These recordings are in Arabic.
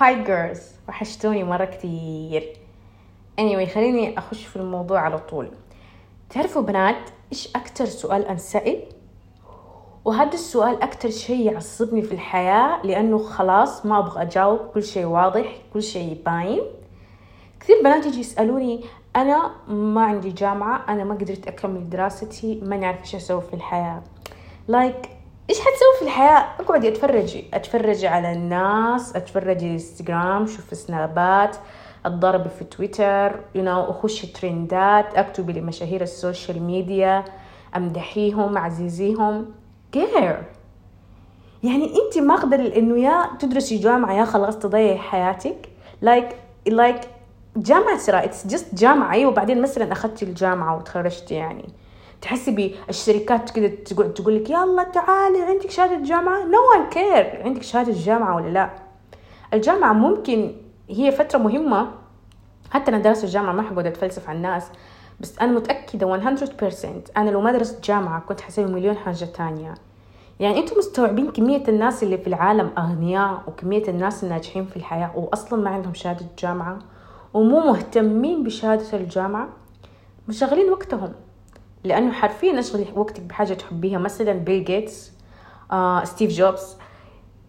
hi girls وحشتوني مرة كتير. Anyway خليني أخش في الموضوع على طول. تعرفوا بنات إيش أكتر سؤال أنسأل وهذا السؤال أكتر شيء يعصبني في الحياة لأنه خلاص ما أبغى أجاوب كل شيء واضح كل شيء باين. كثير بنات يجي يسألوني أنا ما عندي جامعة أنا ما قدرت أكمل دراستي ما نعرف إيش أسوي في الحياة. like like, إيش حتسوي في الحياة؟ اقعدي اتفرجي اتفرجي على الناس اتفرجي انستغرام شوف سنابات اتضرب في تويتر you know, أخش ترندات اكتبي لمشاهير السوشيال ميديا أمدحيهم عزيزيهم غير يعني أنت ما أقدر إنه يا تدرسي جامعة يا خلاص تضيعي حياتك. like like, like like جامعة ترى it's just جامعة. أيوه وبعدين مثلا أخذتي الجامعة وتخرجتي يعني. تحسي بالشركات كده تقول تقول لك يلا تعالي عندك شهادة جامعة no one care عندك شهادة جامعة ولا لا. الجامعة ممكن هي فترة مهمة. حتى أنا درست الجامعة ما حقعد أتفلسف على الناس. بس أنا متأكدة 100% أنا لو ما درست جامعة كنت حسوي مليون حاجة تانية. يعني أنتم مستوعبين كمية الناس اللي في العالم أغنياء وكمية الناس الناجحين في الحياة وأصلا ما عندهم شهادة جامعة ومو مهتمين بشهادة الجامعة؟ مشغلين وقتهم. لأنه حرفيا اشغلي وقتك بحاجة تحبيها. مثلا بيل جيتس آه، ستيف جوبز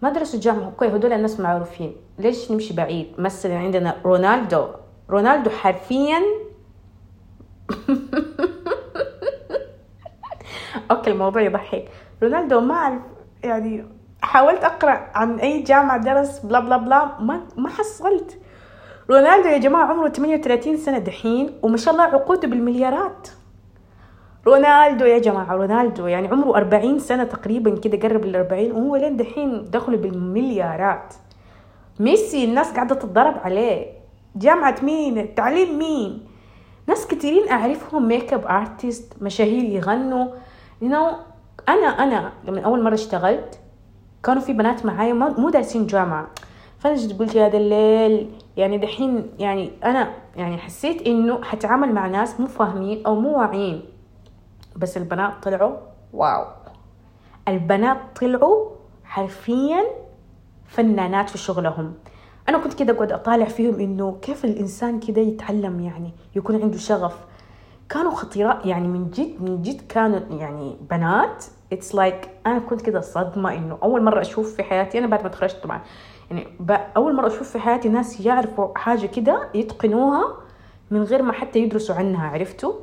ما درسوا الجامعة okay هدول الناس معروفين. ليش نمشي بعيد؟ مثلا عندنا رونالدو. رونالدو حرفيا okay الموضوع يضحك. رونالدو ما أعرف يعني حاولت أقرأ عن أي جامعة درس blah blah blah ما ما حصلت. رونالدو يا جماعة عمره 38 سنة دحين وما شاء الله عقوده بالمليارات. رونالدو يا جماعة رونالدو يعني عمره أربعين سنة تقريبا كده قرب الأربعين وهو لين دحين دخله بالمليارات. ميسي الناس قاعدة تتضرب عليه. جامعة مين؟ تعليم مين؟ ناس كثيرين أعرفهم makeup artist مشاهير يغنوا. You know أنا أنا لما أول مرة اشتغلت كانوا في بنات معايا مو دارسين جامعة. فأنا جيت قلت يا هذا الليل يعني دحين يعني أنا يعني حسيت إنه حتعامل مع ناس مو فاهمين أو مو واعيين. بس البنات طلعوا. واو. البنات طلعوا حرفيا فنانات في شغلهم. أنا كنت كده اقعد أطالع فيهم إنه كيف الإنسان كده يتعلم يعني يكون عنده شغف. كانوا خطيرات يعني من جد من جد كانوا يعني بنات. it's like like أنا كنت كده صدمة إنه أول مرة أشوف في حياتي أنا بعد ما تخرجت طبعا يعني أول مرة أشوف في حياتي ناس يعرفوا حاجة كده يتقنوها من غير ما حتى يدرسوا عنها عرفتوا؟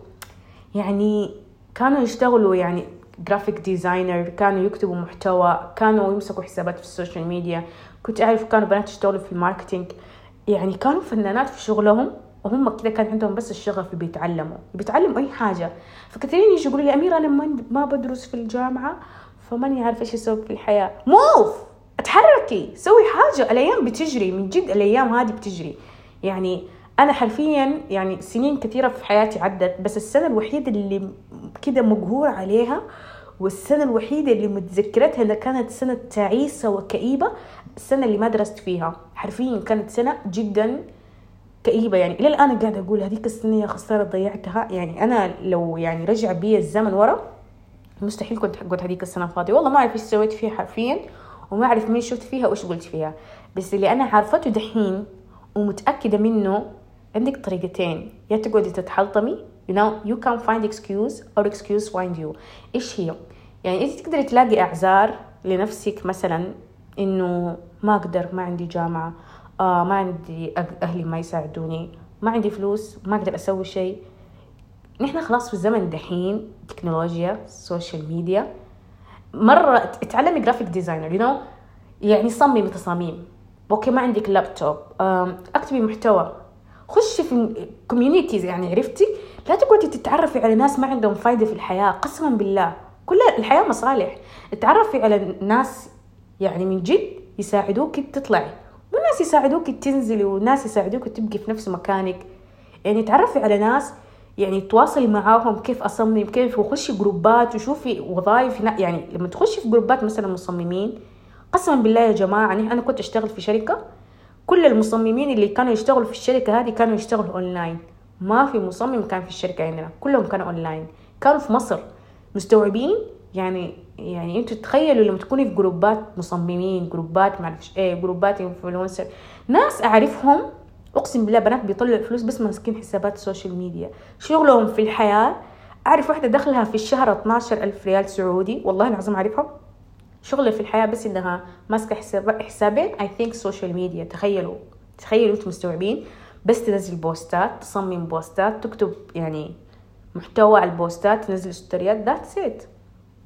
يعني كانوا يشتغلوا يعني graphic designer كانوا يكتبوا محتوى كانوا يمسكوا حسابات في ال social media كنت أعرف كانوا بنات يشتغلوا في ال marketing. يعني كانوا فنانات في شغلهم وهم كذا كان عندهم بس الشغف بيتعلموا بيتعلموا أي حاجة. فكثيرين يجي يقولوا لي أميرة أنا ما بدرس في الجامعة فماني عارفة إيش أسوي في الحياة. موف اتحركي! سوي حاجة! الأيام بتجري من جد الأيام هذه بتجري. يعني أنا حرفيا يعني سنين كثيرة في حياتي عدت بس السنة الوحيدة اللي كده مقهور عليها والسنة الوحيدة اللي متذكرتها إنها كانت سنة تعيسة وكئيبة السنة اللي ما درست فيها. حرفيا كانت سنة جدا كئيبة يعني. إلى الآن قاعدة أقول هذيك السنة يا خسارة ضيعتها. يعني أنا لو يعني رجع بي الزمن ورا مستحيل كنت أقعد هذيك السنة فاضية والله ما أعرف إيش سويت فيها حرفيا وما أعرف مين شفت فيها وإيش قلت فيها. بس اللي أنا عارفته دحين ومتأكدة منه عندك طريقتين. يا تقعدي تتحلطمي you know you can find excuse or excuse find you. إيش هي؟ يعني انت تقدري تلاقي إعذار لنفسك مثلا إنه ما أقدر ما عندي جامعة آه ما عندي أهلي ما يساعدوني ما عندي فلوس ما أقدر أسوي شيء. نحن خلاص في الزمن دحين تكنولوجيا social media مرة اتعلمي graphic designer you know يعني صممي تصاميم okay ما عندك لابتوب اكتبي محتوى. خشي في communities يعني عرفتي؟ لا تقعدي تتعرفي على ناس ما عندهم فايدة في الحياة قسما بالله. كل الحياة مصالح. تعرفي على ناس يعني من جد يساعدوك تطلعي. وناس يساعدوك تنزلي وناس يساعدوك تبقي في نفس مكانك. يعني تعرفي على ناس يعني تواصلي معاهم كيف أصمم كيف وخشي جروبات وشوفي وظائف يعني لما تخشي في جروبات مثلا مصممين قسما بالله يا جماعة يعني أنا كنت أشتغل في شركة كل المصممين اللي كانوا يشتغلوا في الشركة هذه كانوا يشتغلوا اونلاين ما في مصمم كان في الشركة عندنا. كلهم كانوا اونلاين كانوا في مصر. مستوعبين؟ يعني يعني أنتوا تخيلوا لما تكوني في group ات مصممين group ات معرفش إيه group ات influencer ناس أعرفهم أقسم بالله بنات بيطلعوا فلوس بس ماسكين حسابات ال social media شغلهم في الحياة أعرف واحدة دخلها في الشهر 12 ألف ريال سعودي والله العظيم أعرفها. شغلها في الحياة بس إنها ماسكة حساب حسابين. I think social media تخيلوا. تخيلوا أنتم مستوعبين؟ بس تنزل post ات تصمم post ات تكتب يعني محتوى على ال post ات تنزل story ات that's it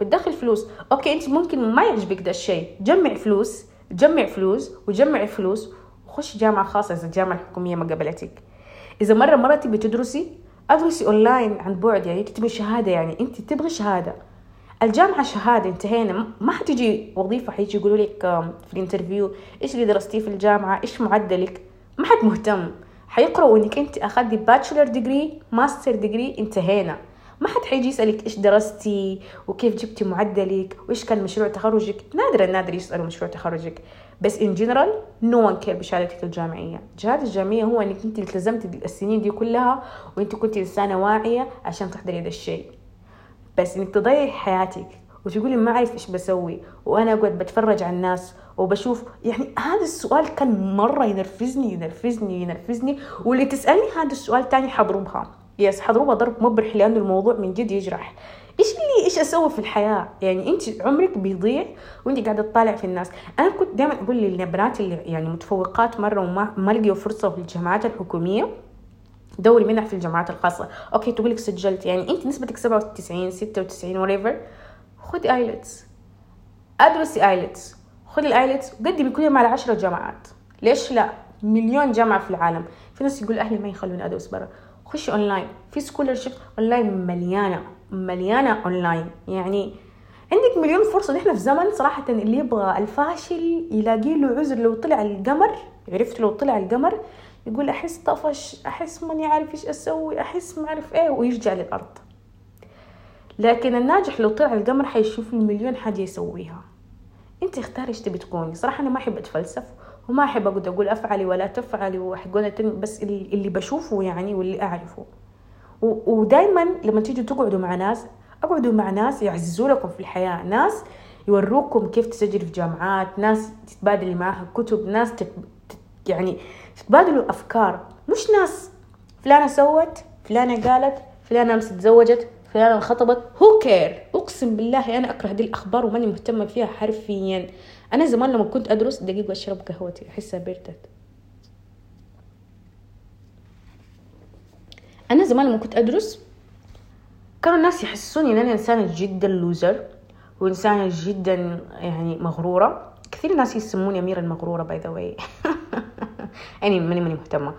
بتدخل فلوس. okay أنت ممكن ما يعجبك ده الشيء. جمع فلوس جمع فلوس وجمع فلوس. وخش جامعة خاصة إذا الجامعة الحكومية ما قبلتك. إذا مرة مرة تبي تدرسي أدرسي أونلاين عن بعد. يعني تبي شهادة يعني. أنت تبغي شهادة. الجامعة شهادة انتهينا. ما حتجي وظيفة حيجي يقولوا لك في ال interview إيش اللي درستيه في الجامعة؟ إيش معدلك؟ ما حد مهتم. حيقرأوا إنك أنت أخذتي bachelor degree master degree انتهينا. ما حد حيجي يسألك إيش درستي وكيف جبتي معدلك وإيش كان مشروع تخرجك. نادرا نادر يسألوا مشروع تخرجك. بس in general no one care بشهادتك الجامعية. الشهاده الجامعية هو إنك أنت التزمتي السنين دي كلها وأنت كنت إنسانة واعية عشان تحضري هذا الشيء. بس إنك تضيعي حياتك وتقولي ما أعرف إيش بسوي وأنا أقعد بتفرج على الناس وبشوف يعني هذا السؤال كان مرة ينرفزني ينرفزني ينرفزني واللي تسألني هذا السؤال تاني حضربها. يس حضربها ضرب مبرح لأنه الموضوع من جد يجرح. إيش اللي إيش أسوي في الحياة؟ يعني أنت عمرك بيضيع وأنت قاعدة تطالع في الناس. أنا كنت دائما أقول للبنات اللي يعني متفوقات مرة وما ما لقيوا فرصة في الجامعات الحكومية دوري منح في الجامعات الخاصة. okay تقول لك سجلت. يعني أنت نسبتك 97 96 وwhatever خذي IELTS أدرسي IELTS خذي ال IELTS وقدمي كل يوم على 10 جامعات. ليش لا؟ مليون جامعة في العالم. في ناس يقول أهلي ما يخلوني أدرس برا. خشي اونلاين في scholarship online مليانة مليانة اونلاين يعني عندك مليون فرصة. نحن في زمن صراحة اللي يبغى الفاشل يلاقي له عذر لو طلع القمر. عرفت؟ لو طلع القمر. يقول أحس طفش أحس ماني عارف إيش أسوي أحس ما أعرف إيه ويرجع للأرض. لكن الناجح لو طلع القمر حيشوف المليون حاجة يسويها. أنت اختاري إيش تبي تكوني. صراحة أنا ما أحب أتفلسف وما أحب أقعد أقول أفعلي ولا تفعلي وحقول بس اللي, بشوفه يعني واللي أعرفه. ودائما لما تيجوا تقعدوا مع ناس اقعدوا مع ناس يعززوا لكم في الحياة. ناس يوروكم كيف تسجلي في جامعات ناس تتبادلي معها كتب ناس. يعني تتبادلوا أفكار. مش ناس. فلانة سوت فلانة قالت فلانة أمس تزوجت فلانة انخطبت. who care أقسم بالله أنا أكره دي الأخبار وماني مهتمة فيها حرفيا. أنا زمان لما كنت أدرس دقيقة أشرب قهوتي أحسها بردت أنا زمان لما كنت أدرس كانوا الناس يحسوني إن أنا إنسانة جدا loser وإنسانة جدا يعني مغرورة. كثير ناس يسموني أميرة المغرورة by the way يعني ماني ماني مهتمة.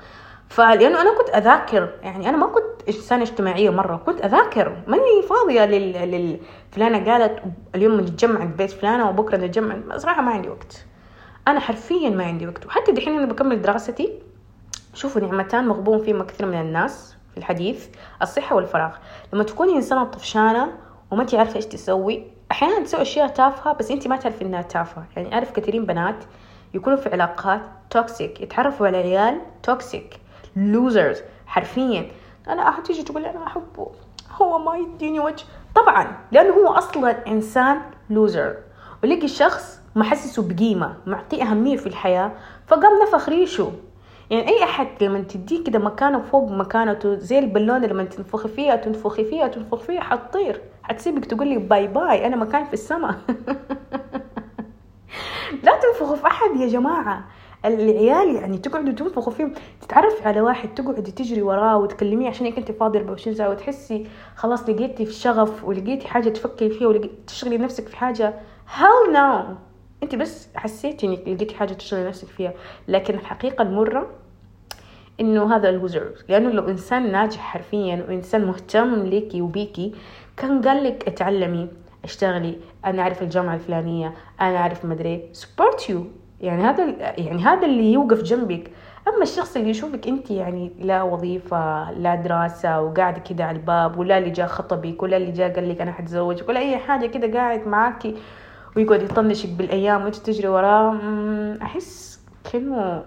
فلأنه أنا كنت أذاكر يعني أنا ما كنت إنسانة اجتماعية مرة كنت أذاكر. ماني فاضية لل, لل... فلانة قالت اليوم نتجمع في بيت فلانة وبكرة نتجمع. صراحة ما عندي وقت. أنا حرفيا ما عندي وقت. وحتى دحين أنا بكمل دراستي شوفوا نعمتان مغبون فيهم كثير من الناس في الحديث الصحة والفراغ. لما تكوني إنسانة طفشانة وما انت عارفة إيش تسوي أحيانا تسوي أشياء تافهة بس أنت ما تعرفي إنها تافهة. يعني أعرف كثيرين بنات يكونوا في علاقات toxic يتعرفوا على عيال toxic losers حرفيا. أنا تيجي تقول أنا أحبه هو ما يديني وجه. طبعا لأنه هو أصلا إنسان loser ولقي شخص محسسه بقيمة معطيه أهمية في الحياة فقام نفخ ريشه. يعني أي أحد لما تديه كده مكانه فوق مكانته زي البالونة لما تنفخي فيها تنفخي فيها تنفخي فيها حتطير. حتسيبك تقول لي bye bye أنا مكاني في السماء. لا تنفخوا في أحد يا جماعة. العيال يعني تقعدوا تنفخوا فيهم. تتعرفي على واحد تقعدي تجري وراه وتكلميه عشان أنت فاضيه 24 ساعة وتحسي خلاص لقيتي في شغف ولقيتي حاجة تفكري فيها وتشغلي نفسك في حاجة. هل نو أنت بس حسيتي إنك لقيتي حاجة تشغلي نفسك فيها. لكن الحقيقة المرة إنه هذا الوزر لأنه لو إنسان ناجح حرفيا وإنسان مهتم ليكي وبيكي كان قال لك أتعلمي. اشتغلي أنا أعرف الجامعة الفلانية أنا أعرف مدري support you يعني هذا يعني هذا اللي يوقف جنبك. أما الشخص اللي يشوفك أنت يعني لا وظيفة لا دراسة وقاعده كده على الباب ولا اللي جاء خطبك ولا اللي جاء قال لك أنا حتزوجك ولا أي حاجة كده قاعد معاكي ويقعد يطنشك بالأيام وأنت تجري وراه أحس كأنه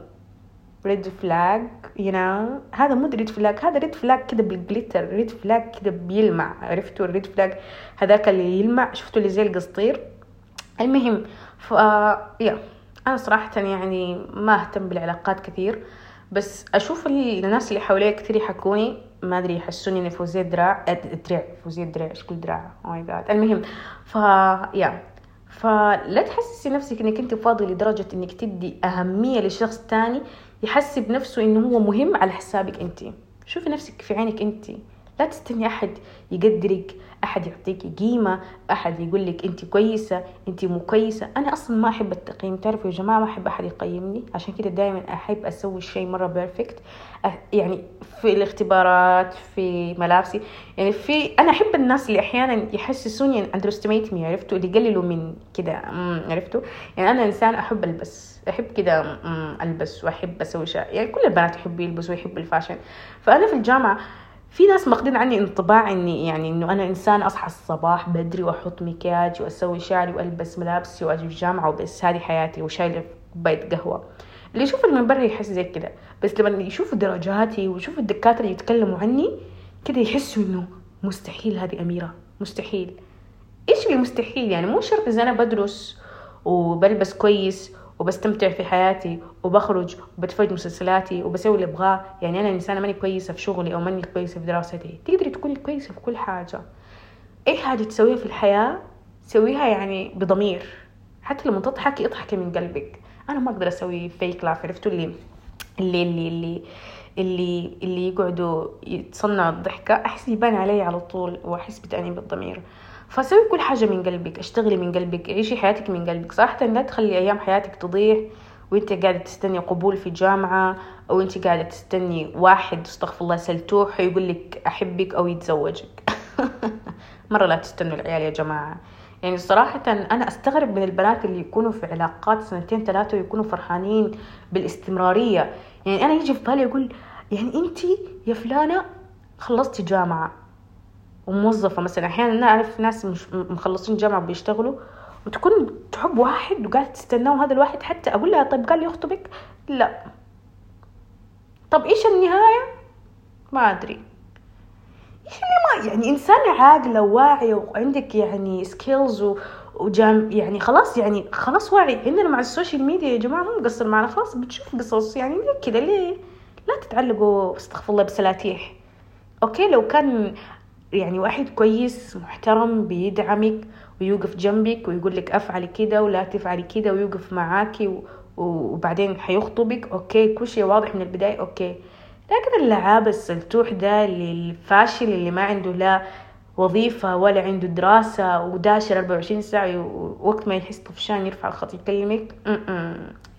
red flag you know هذا مو red flag هذا red flag كده بال glitter red flag كده بيلمع. عرفتوا ال red flag هذاك اللي يلمع. شفتوا اللي زي القسطير؟ المهم ف يا أنا صراحة يعني ما أهتم بالعلاقات كثير. بس أشوف الناس اللي حوالي كثير يحكوني ما أدري يحسوني إني فوزية دراع. درع فوزية درع إيش كل دراع؟ أو ماي جاد المهم ف يا فلا تحسسي نفسك إنك أنت فاضي لدرجة إنك تدي أهمية لشخص تاني يحسب نفسه إنه هو مهم على حسابك انت. شوفي نفسك في عينك انت. لا تستني أحد يقدرك أحد يعطيك قيمة أحد يقول لك أنت كويسة أنت مو كويسة. أنا أصلا ما أحب التقييم. تعرفوا يا جماعة ما أحب أحد يقيمني. عشان كده دائما أحب أسوي الشيء مرة perfect يعني في الاختبارات في ملابسي. يعني في أنا أحب الناس اللي أحيانا يحسسوني underestimate me عرفتوا؟ اللي يقللوا من كده. عرفتوا؟ يعني أنا إنسان أحب ألبس. أحب كده ألبس وأحب أسوي شيء. يعني كل البنات يحبوا يلبسوا ويحبوا الفاشن. فأنا في الجامعة في ناس ماخذين عني انطباع إني يعني إنه أنا إنسان أصحى الصباح بدري وأحط مكياج وأسوي شعري وألبس ملابسي واجي الجامعة وبس. هذه حياتي وشايلة كوبايه قهوة. اللي يشوف من برا يحس زي كده. بس لما يشوفوا درجاتي ويشوفوا الدكاترة يتكلموا عني كده يحسوا إنه مستحيل هذه أميرة. مستحيل. إيش اللي مستحيل؟ يعني مو شرط اذا أنا بدرس وبلبس كويس وبستمتع في حياتي وبخرج وبتفرج مسلسلاتي وبسوي اللي أبغاه. يعني أنا إنسانة ماني كويسة في شغلي أو ماني كويسة في دراستي. تقدري تكوني كويسة في كل حاجة. أي حاجة تسويها في الحياة سويها يعني بضمير. حتى لما تضحكي اضحكي من قلبك. أنا ما أقدر أسوي فيك لاف عرفتوا اللي اللي اللي اللي اللي اللي يقعدوا يتصنعوا الضحكة؟ أحس يبان علي على طول وأحس بتأنيب الضمير. فسوي كل حاجة من قلبك اشتغلي من قلبك عيشي حياتك من قلبك صراحة لا تخلي أيام حياتك تضيع وأنت قاعدة تستني قبول في جامعة أو أنت قاعدة تستني واحد استغفر الله سلتوح يقول لك أحبك أو يتزوجك. مرة لا تستنوا العيال يا جماعة. يعني صراحة أنا أستغرب من البنات اللي يكونوا في علاقات سنتين ثلاثة ويكونوا فرحانين بالاستمرارية. يعني أنا يجي في بالي يقول يعني أنت يا فلانة خلصتي جامعة. وموظفة مثلا. أحيانا أنا أعرف ناس مش مخلصين جامعة بيشتغلوا وتكون تحب واحد وقاعدة تستناه هذا الواحد حتى أقول لها طيب قال يخطبك لا. طب إيش النهاية؟ ما أدري. إيش اللي ما يعني إنسانة عاقلة وواعية وعندك يعني skills وجام يعني خلاص يعني خلاص واعي. عندنا مع ال social media يا جماعة مو مقصر معنا. خلاص بتشوف قصص. يعني ليه كذا؟ ليه؟ لا تتعلقوا استغفر الله بسلاتيح okay؟ لو كان يعني واحد كويس محترم بيدعمك ويوقف جنبك ويقول لك أفعلي كده ولا تفعلي كده ويوقف معاكي وبعدين حيخطبك. okay كل شيء واضح من البداية. okay. لكن اللعابة السلتوح ده الفاشل اللي ما عنده لا وظيفة ولا عنده دراسة وداشر 24 ساعة وقت ما يحس طفشان يرفع الخط يكلمك.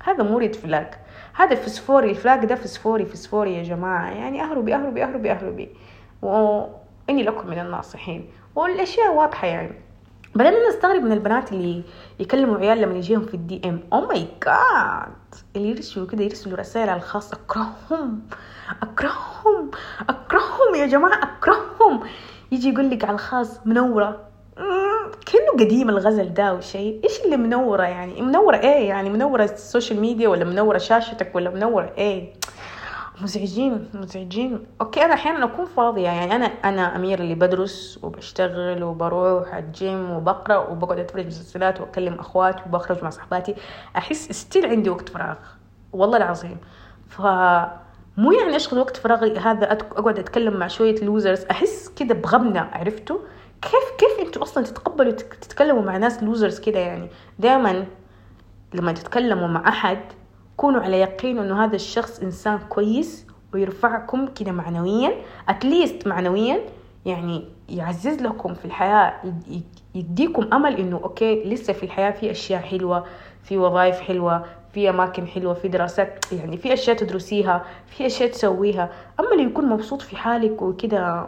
هذا مو red flag. هذا فسفوري. ال flag ده فسفوري فسفوري يا جماعة. يعني أهربي أهربي أهربي أهربي. وإني لكم من الناصحين. والأشياء واضحة يعني. بعدين أنا أستغرب من البنات اللي يكلموا عيال لما يجيهم في ال DM. oh my God اللي يرسلوا كده يرسلوا رسائل على الخاص. أكرههم. أكرههم. أكرههم يا جماعة. أكرههم. يجي يقول لك على الخاص منورة. كأنه قديم الغزل ده وشيء إيش اللي منورة يعني؟ منورة إيه يعني؟ منورة ال social media ولا منورة شاشتك ولا منورة إيه؟ مزعجين مزعجين. okay أنا أحيانا أكون فاضية. يعني أنا أنا اميره اللي بدرس وبشتغل وبروح الجيم وبقرأ وبقعد أتفرج مسلسلات وأكلم أخواتي وبخرج مع صحباتي. أحس still عندي وقت فراغ. والله العظيم. ف مو يعني أشغل وقت فراغي هذا أقعد أتكلم مع شوية losers أحس كده بغبنه عرفتوا؟ كيف كيف أنتوا أصلا تتقبلوا تتكلموا مع ناس losers كده يعني؟ دائما لما تتكلموا مع أحد كونوا على يقين إنه هذا الشخص إنسان كويس ويرفعكم كده معنويا at least معنويا يعني يعزز لكم في الحياة يديكم أمل إنه okay لسه في الحياة في أشياء حلوة في وظائف حلوة في أماكن حلوة في دراسات يعني في أشياء تدرسيها في أشياء تسويها. أما اللي يكون مبسوط في حالك وكده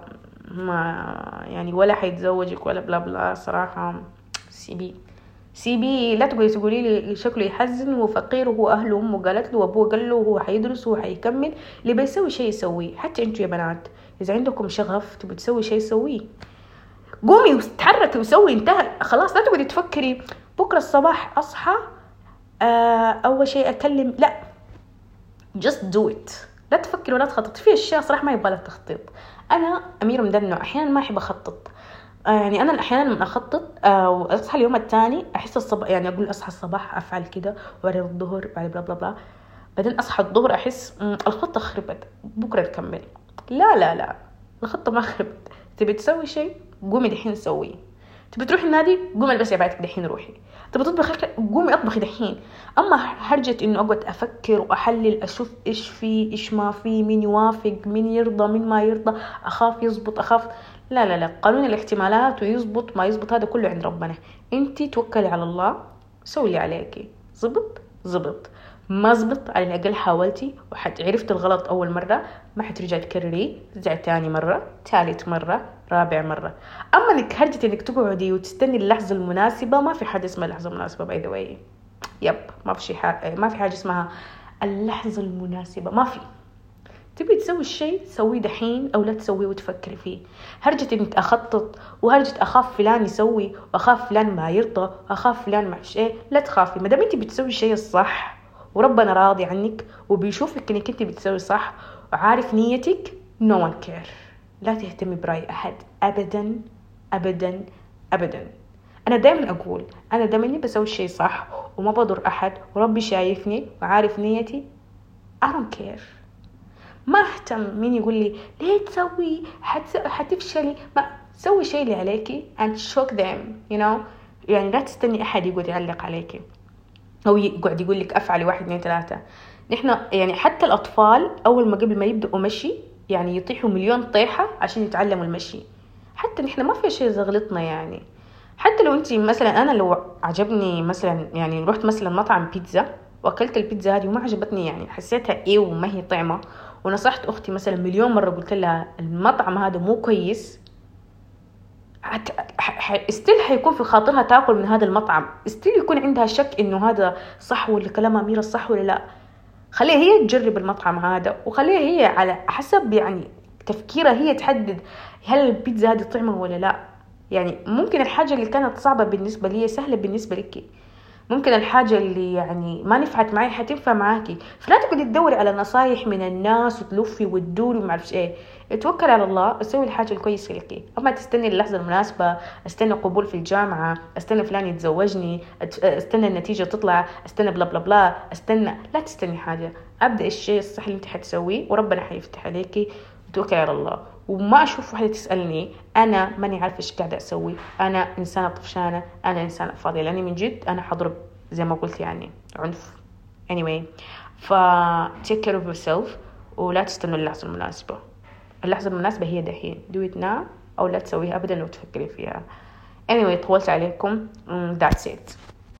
ما يعني ولا حيتزوجك ولا بلا بلا صراحة سيبي سيبي لا تقولي تقولي لي شكله يحزن وفقير وهو أهله وأمه قالت له وأبوه قال له وهو حيدرس وهو حيكمل اللي بيسوي شيء يسويه. حتى أنتوا يا بنات إذا عندكم شغف تبي تسوي شيء سويه. قومي وتحركي وسوي انتهى. خلاص لا تقعدي تفكري. بكرة الصباح أصحى آه أول شيء اكلم لا just do it. لا تفكر ولا تخطط في أشياء صراحة ما يبغى لك تخطيط. أنا أميرة النوع أحيانا ما أحب أخطط. يعني أنا أحيانا من أخطط آه، وأصحى اليوم الثاني أحس الصباح يعني أقول أصحى الصباح أفعل كده وبعدين الظهر بعدين بلا بلا بلا بعدين أصحى الظهر أحس الخطة خربت بكرة نكمل لا لا لا الخطة ما خربت. تبي تسوي شيء؟ قومي دحين سويه. تبي تروحي النادي؟ قومي البسي عبايتك دحين روحي. تبي تطبخي قومي أطبخي دحين. أما هرجة إنه أقعد أفكر وأحلل أشوف إيش في إيش ما في مين يوافق مين يرضى مين ما يرضى أخاف يزبط أخاف لا لا لا. قانون الاحتمالات ويزبط ما يزبط هذا كله عند ربنا. انت توكلي على الله سوي اللي عليكي زبط زبط. ما زبط على الأقل حاولتي وعرفت الغلط أول مرة ما حترجع تكرريه. ترجع تاني مرة ثالث مرة رابع مرة. أما إنك هرجة إنك تقعدي وتستني اللحظة المناسبة ما في حاجة اسمها اللحظة المناسبة by the way yep ما في شيء ما في حاجة اسمها اللحظة المناسبة. ما في. تبي تسوي الشيء سويه دحين أو لا تسويه وتفكري فيه. هرجة إنك أخطط وهرجة أخاف فلان يسوي وأخاف فلان ما يرضى وأخاف فلان ما إيه لا تخافي. ما دام أنت بتسوي الشيء الصح وربنا راضي عنك وبيشوفك إنك أنت بتسوي صح وعارف نيتك no one لا تهتمي برأي أحد. أبدا أبدا أبدا. أنا دائما أقول أنا دائما إني بسوي الشيء صح وما بضر أحد وربي شايفني وعارف نيتي I don't care. ما اهتم مين يقول لي؟ ليه تسوي؟ حتفشلي. ما سوي الشيء اللي عليكي and shock them you know. يعني لا تستني أحد يقعد يعلق عليكي أو يقعد يقول لك أفعلي واحد اثنين ثلاثة. نحن يعني حتى الأطفال أول ما قبل ما يبدأوا مشي يعني يطيحوا مليون طيحة عشان يتعلموا المشي. حتى نحن ما في شيء زغلطنا يعني. حتى لو انت مثلا أنا لو عجبني مثلا يعني رحت مثلا مطعم بيتزا وأكلت البيتزا هذه وما عجبتني يعني حسيتها إيه وما هي طعمة. ونصحت أختي مثلا مليون مرة قلت لها المطعم هذا مو كويس. استيل حيكون في خاطرها تأكل من هذا المطعم. استيل يكون عندها شك إنه هذا صح ولا كلام أميرة صح ولا لا. خليها هي تجرب المطعم هذا وخليها هي على حسب يعني تفكيرها هي تحدد هل البيتزا هذه طعمة ولا لا. يعني ممكن الحاجة اللي كانت صعبة بالنسبة لي سهلة بالنسبة لك. ممكن الحاجة اللي يعني ما نفعت معي حتنفع معاكي. فلا تقعدي تدوري على نصايح من الناس وتلفي وتدوري وما أعرفش إيه. توكل على الله أسوي الحاجة الكويسة لك. أما تستني اللحظة المناسبة استنى قبول في الجامعة استنى فلان يتزوجني استنى النتيجة تطلع استنى بلا بلا بلا استنى. لا تستني حاجة. أبدأ الشيء الصح اللي أنت حتسويه وربنا حيفتح عليكي. وتوكل على الله. وما أشوف واحدة تسألني أنا ماني عارفه إيش قاعدة أسوي. أنا إنسانة طفشانة أنا إنسانة فاضية. لأني من جد أنا حضرب زي ما قلت يعني عنف. Anyway ف take care of yourself ولا تستنوا اللحظة المناسبة. اللحظة المناسبة هي دحين. Do it now أو لا تسويها ابدا لو تفكري فيها. Anyway طولت عليكم. That's it.